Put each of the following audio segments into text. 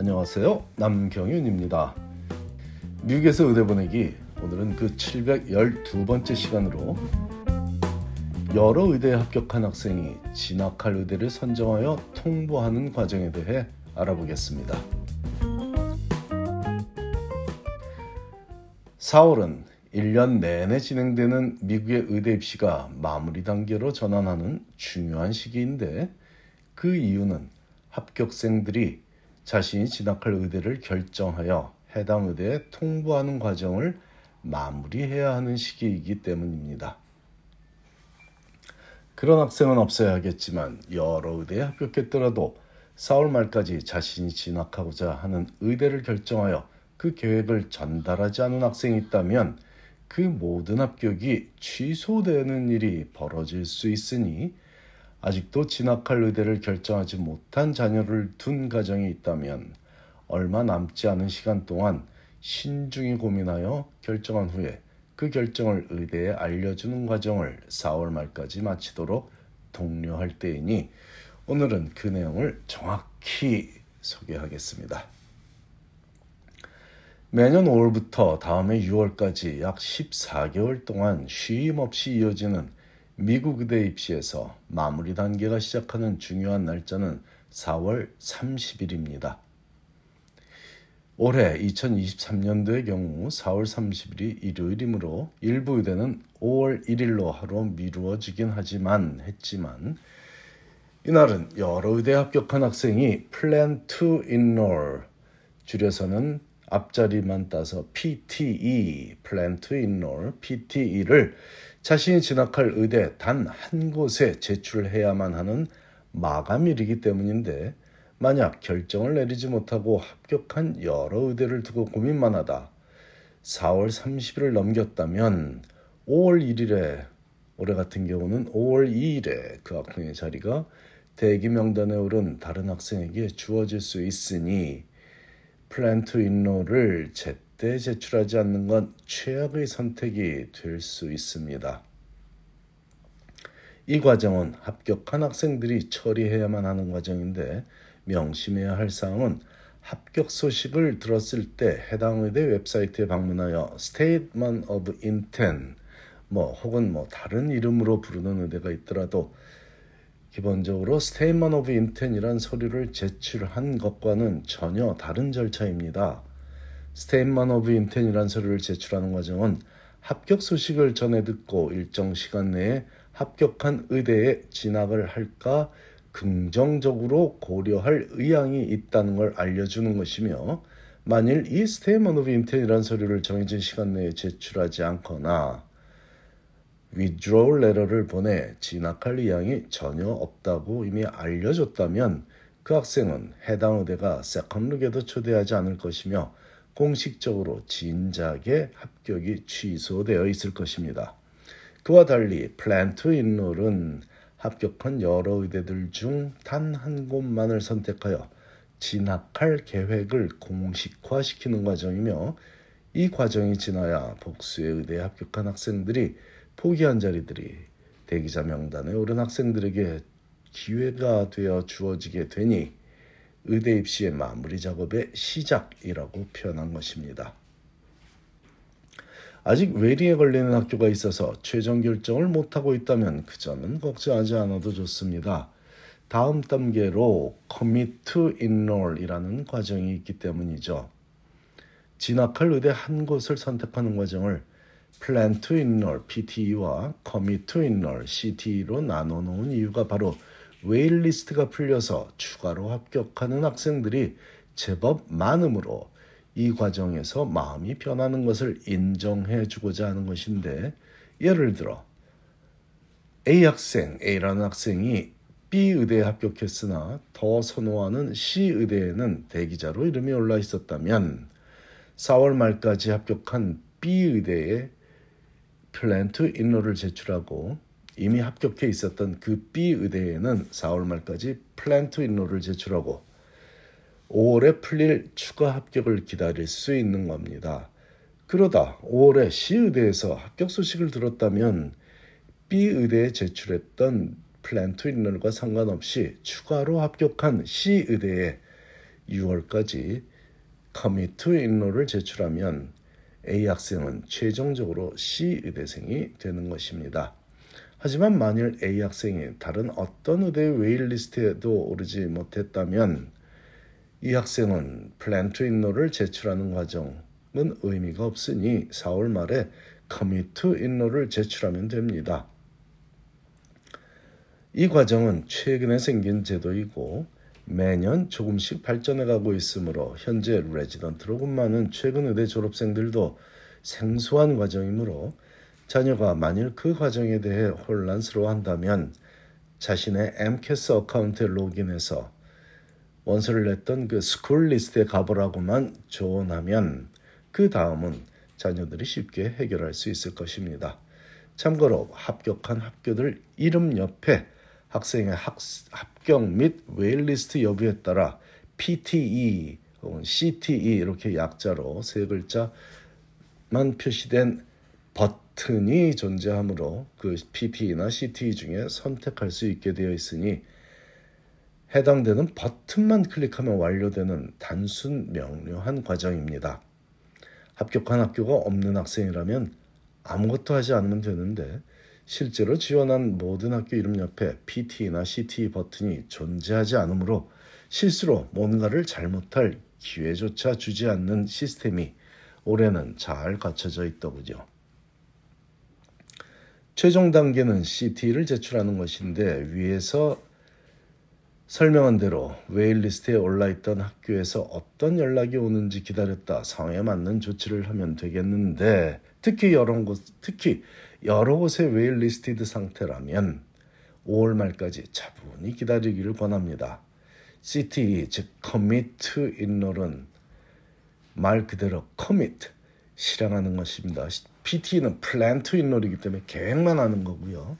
안녕하세요. 남경윤입니다. 미국에서 의대 보내기 오늘은 그 712번째 시간으로 여러 의대에 합격한 학생이 진학할 의대를 선정하여 통보하는 과정에 대해 알아보겠습니다. 4월은 1년 내내 진행되는 미국의 의대 입시가 마무리 단계로 전환하는 중요한 시기인데 그 이유는 합격생들이 자신이 진학할 의대를 결정하여 해당 의대에 통보하는 과정을 마무리해야 하는 시기이기 때문입니다. 그런 학생은 없어야겠지만 여러 의대에 합격했더라도 4월 말까지 자신이 진학하고자 하는 의대를 결정하여 그 계획을 전달하지 않은 학생이 있다면 그 모든 합격이 취소되는 일이 벌어질 수 있으니 아직도 진학할 의대를 결정하지 못한 자녀를 둔 가정이 있다면 얼마 남지 않은 시간 동안 신중히 고민하여 결정한 후에 그 결정을 의대에 알려주는 과정을 4월 말까지 마치도록 독려할 때이니 오늘은 그 내용을 정확히 소개하겠습니다. 매년 5월부터 다음해 6월까지 약 14개월 동안 쉼 없이 이어지는 미국 의대 입시에서 마무리 단계가 시작하는 중요한 날짜는 4월 30일입니다. 올해 2023년도의 경우 4월 30일이 일요일이므로 일부 의대는 5월 1일로 하루 미루어지긴 하지만 했지만 이날은 여러 의대 합격한 학생이 Plan to Enroll 줄여서는 앞자리만 따서 PTE Plan to Enroll PTE를 자신이 진학할 의대 단 한 곳에 제출해야만 하는 마감일이기 때문인데 만약 결정을 내리지 못하고 합격한 여러 의대를 두고 고민만 하다 4월 30일을 넘겼다면 5월 1일에 올해 같은 경우는 5월 2일에 그 학생의 자리가 대기 명단에 오른 다른 학생에게 주어질 수 있으니 플랜트 인로를 제때 때 제출하지 않는 건 최악의 선택이 될 수 있습니다. 이 과정은 합격한 학생들이 처리해야만 하는 과정인데 명심해야 할 사항은 합격 소식을 들었을 때 해당 의대 웹사이트에 방문하여 Statement of Intent 뭐 혹은 뭐 다른 이름으로 부르는 의대가 있더라도 기본적으로 Statement of Intent이란 서류를 제출한 것과는 전혀 다른 절차입니다. Statement of Intent이란 서류를 제출하는 과정은 합격 소식을 전해 듣고 일정 시간 내에 합격한 의대에 진학을 할까 긍정적으로 고려할 의향이 있다는 걸 알려주는 것이며 만일 이 Statement of Intent이라는 서류를 정해진 시간 내에 제출하지 않거나 withdrawal letter를 보내 진학할 의향이 전혀 없다고 이미 알려줬다면 그 학생은 해당 의대가 Second Look에도 초대하지 않을 것이며 공식적으로 진작에 합격이 취소되어 있을 것입니다. 그와 달리 Plan to Enroll은 합격한 여러 의대들 중 단 한 곳만을 선택하여 진학할 계획을 공식화시키는 과정이며 이 과정이 지나야 복수의 의대에 합격한 학생들이 포기한 자리들이 대기자 명단에 오른 학생들에게 기회가 되어 주어지게 되니 의대 입시의 마무리 작업의 시작이라고 표현한 것입니다. 아직 웨리에 걸리는 학교가 있어서 최종 결정을 못하고 있다면 그 점은 걱정하지 않아도 좋습니다. 다음 단계로 Commit to Enroll이라는 과정이 있기 때문이죠. 진학할 의대 한 곳을 선택하는 과정을 Enroll PTE와 Enroll CTE로 나눠 놓은 이유가 바로 웨일리스트가 풀려서 추가로 합격하는 학생들이 제법 많으므로 이 과정에서 마음이 변하는 것을 인정해 주고자 하는 것인데 예를 들어 A 학생, A라는 학생이 B 의대에 합격했으나 더 선호하는 C 의대에는 대기자로 이름이 올라 있었다면 4월 말까지 합격한 B 의대에 Plan to Enroll을 제출하고 이미 합격해 있었던 그 B 의대에는 4월 말까지 Plan to Enroll을 제출하고 5월에 풀릴 추가 합격을 기다릴 수 있는 겁니다. 그러다 5월에 C 의대에서 합격 소식을 들었다면 B 의대에 제출했던 Plan to Enroll과 상관없이 추가로 합격한 C 의대에 6월까지 commit to enroll을 제출하면 A 학생은 최종적으로 C 의대생이 되는 것입니다. 하지만 만일 A 학생이 다른 어떤 의대 waitlist에도 오르지 못했다면 이 학생은 Plan to Enroll을 제출하는 과정은 의미가 없으니 4월 말에 to Enroll을 제출하면 됩니다. 이 과정은 최근에 생긴 제도이고 매년 조금씩 발전해 가고 있으므로 현재 레지던트로 근무하는 최근 의대 졸업생들도 생소한 과정이므로 자녀가 만일 그 과정에 대해 혼란스러워한다면 자신의 MCAS 어카운트에 로그인해서 원서를 냈던 그 school list에 가보라고만 조언하면 그 다음은 자녀들이 쉽게 해결할 수 있을 것입니다. 참고로 합격한 학교들 이름 옆에 학생의 학, 합 격 및 웨일리스트 여부에 따라 PTE 혹은 CTE 이렇게 약자로 세 글자만 표시된 버튼이 존재하므로 그 PTE나 CTE 중에 선택할 수 있게 되어 있으니 해당되는 버튼만 클릭하면 완료되는 단순 명료한 과정입니다. 합격한 학교가 없는 학생이라면 아무것도 하지 않으면 되는데 실제로 지원한 모든 학교 이름 옆에 PT나 CT 버튼이 존재하지 않으므로 실수로 뭔가를 잘못할 기회조차 주지 않는 시스템이 올해는 잘 갖춰져 있더군요. 최종 단계는 CT를 제출하는 것인데 위에서 설명한 대로 웨일리스트에 올라있던 학교에서 어떤 연락이 오는지 기다렸다 상황에 맞는 조치를 하면 되겠는데 특히 여러 곳 특히 여러 곳의 waitlisted 상태라면 5월 말까지 차분히 기다리기를 권합니다. CTE 즉 Commit to Enroll은 말 그대로 commit 실행하는 것입니다. PTE는 Plan to Enroll이기 때문에 계획만 하는 거고요.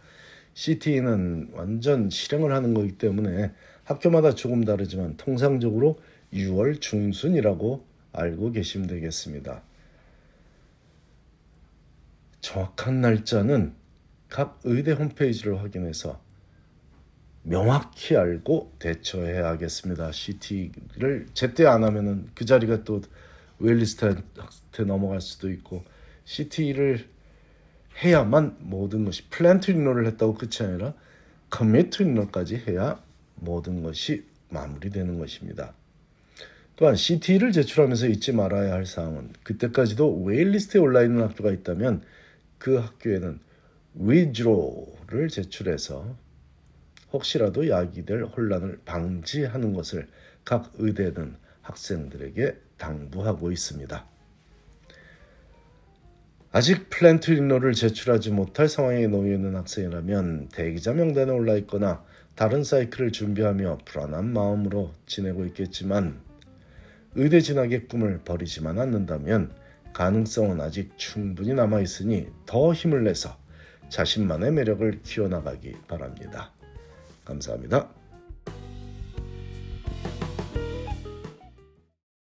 CTE는 완전 실행을 하는 거기 때문에 학교마다 조금 다르지만 통상적으로 6월 중순이라고 알고 계시면 되겠습니다. 정확한 날짜는 각 의대 홈페이지를 확인해서 명확히 알고 대처해야겠습니다. CTE를 제때 안 하면은 그 자리가 또 waitlist한테 넘어갈 수도 있고 CTE를 해야만 모든 것이 Plan to Enroll을 했다고 끝이 아니라 Commit to Enroll까지 해야 모든 것이 마무리되는 것입니다. 또한 CTE를 제출하면서 잊지 말아야 할 사항은 그때까지도 waitlist에 올라 있는 학교가 있다면 그 학교에는 위드로를 제출해서 혹시라도 야기될 혼란을 방지하는 것을 각 의대는 학생들에게 당부하고 있습니다. 아직 플랜트 인로를 제출하지 못할 상황에 놓여 있는 학생이라면 대기자 명단에 올라 있거나 다른 사이클을 준비하며 불안한 마음으로 지내고 있겠지만 의대 진학의 꿈을 버리지만 않는다면 가능성은 아직 충분히 남아 있으니 더 힘을 내서 자신만의 매력을 키워나가기 바랍니다. 감사합니다.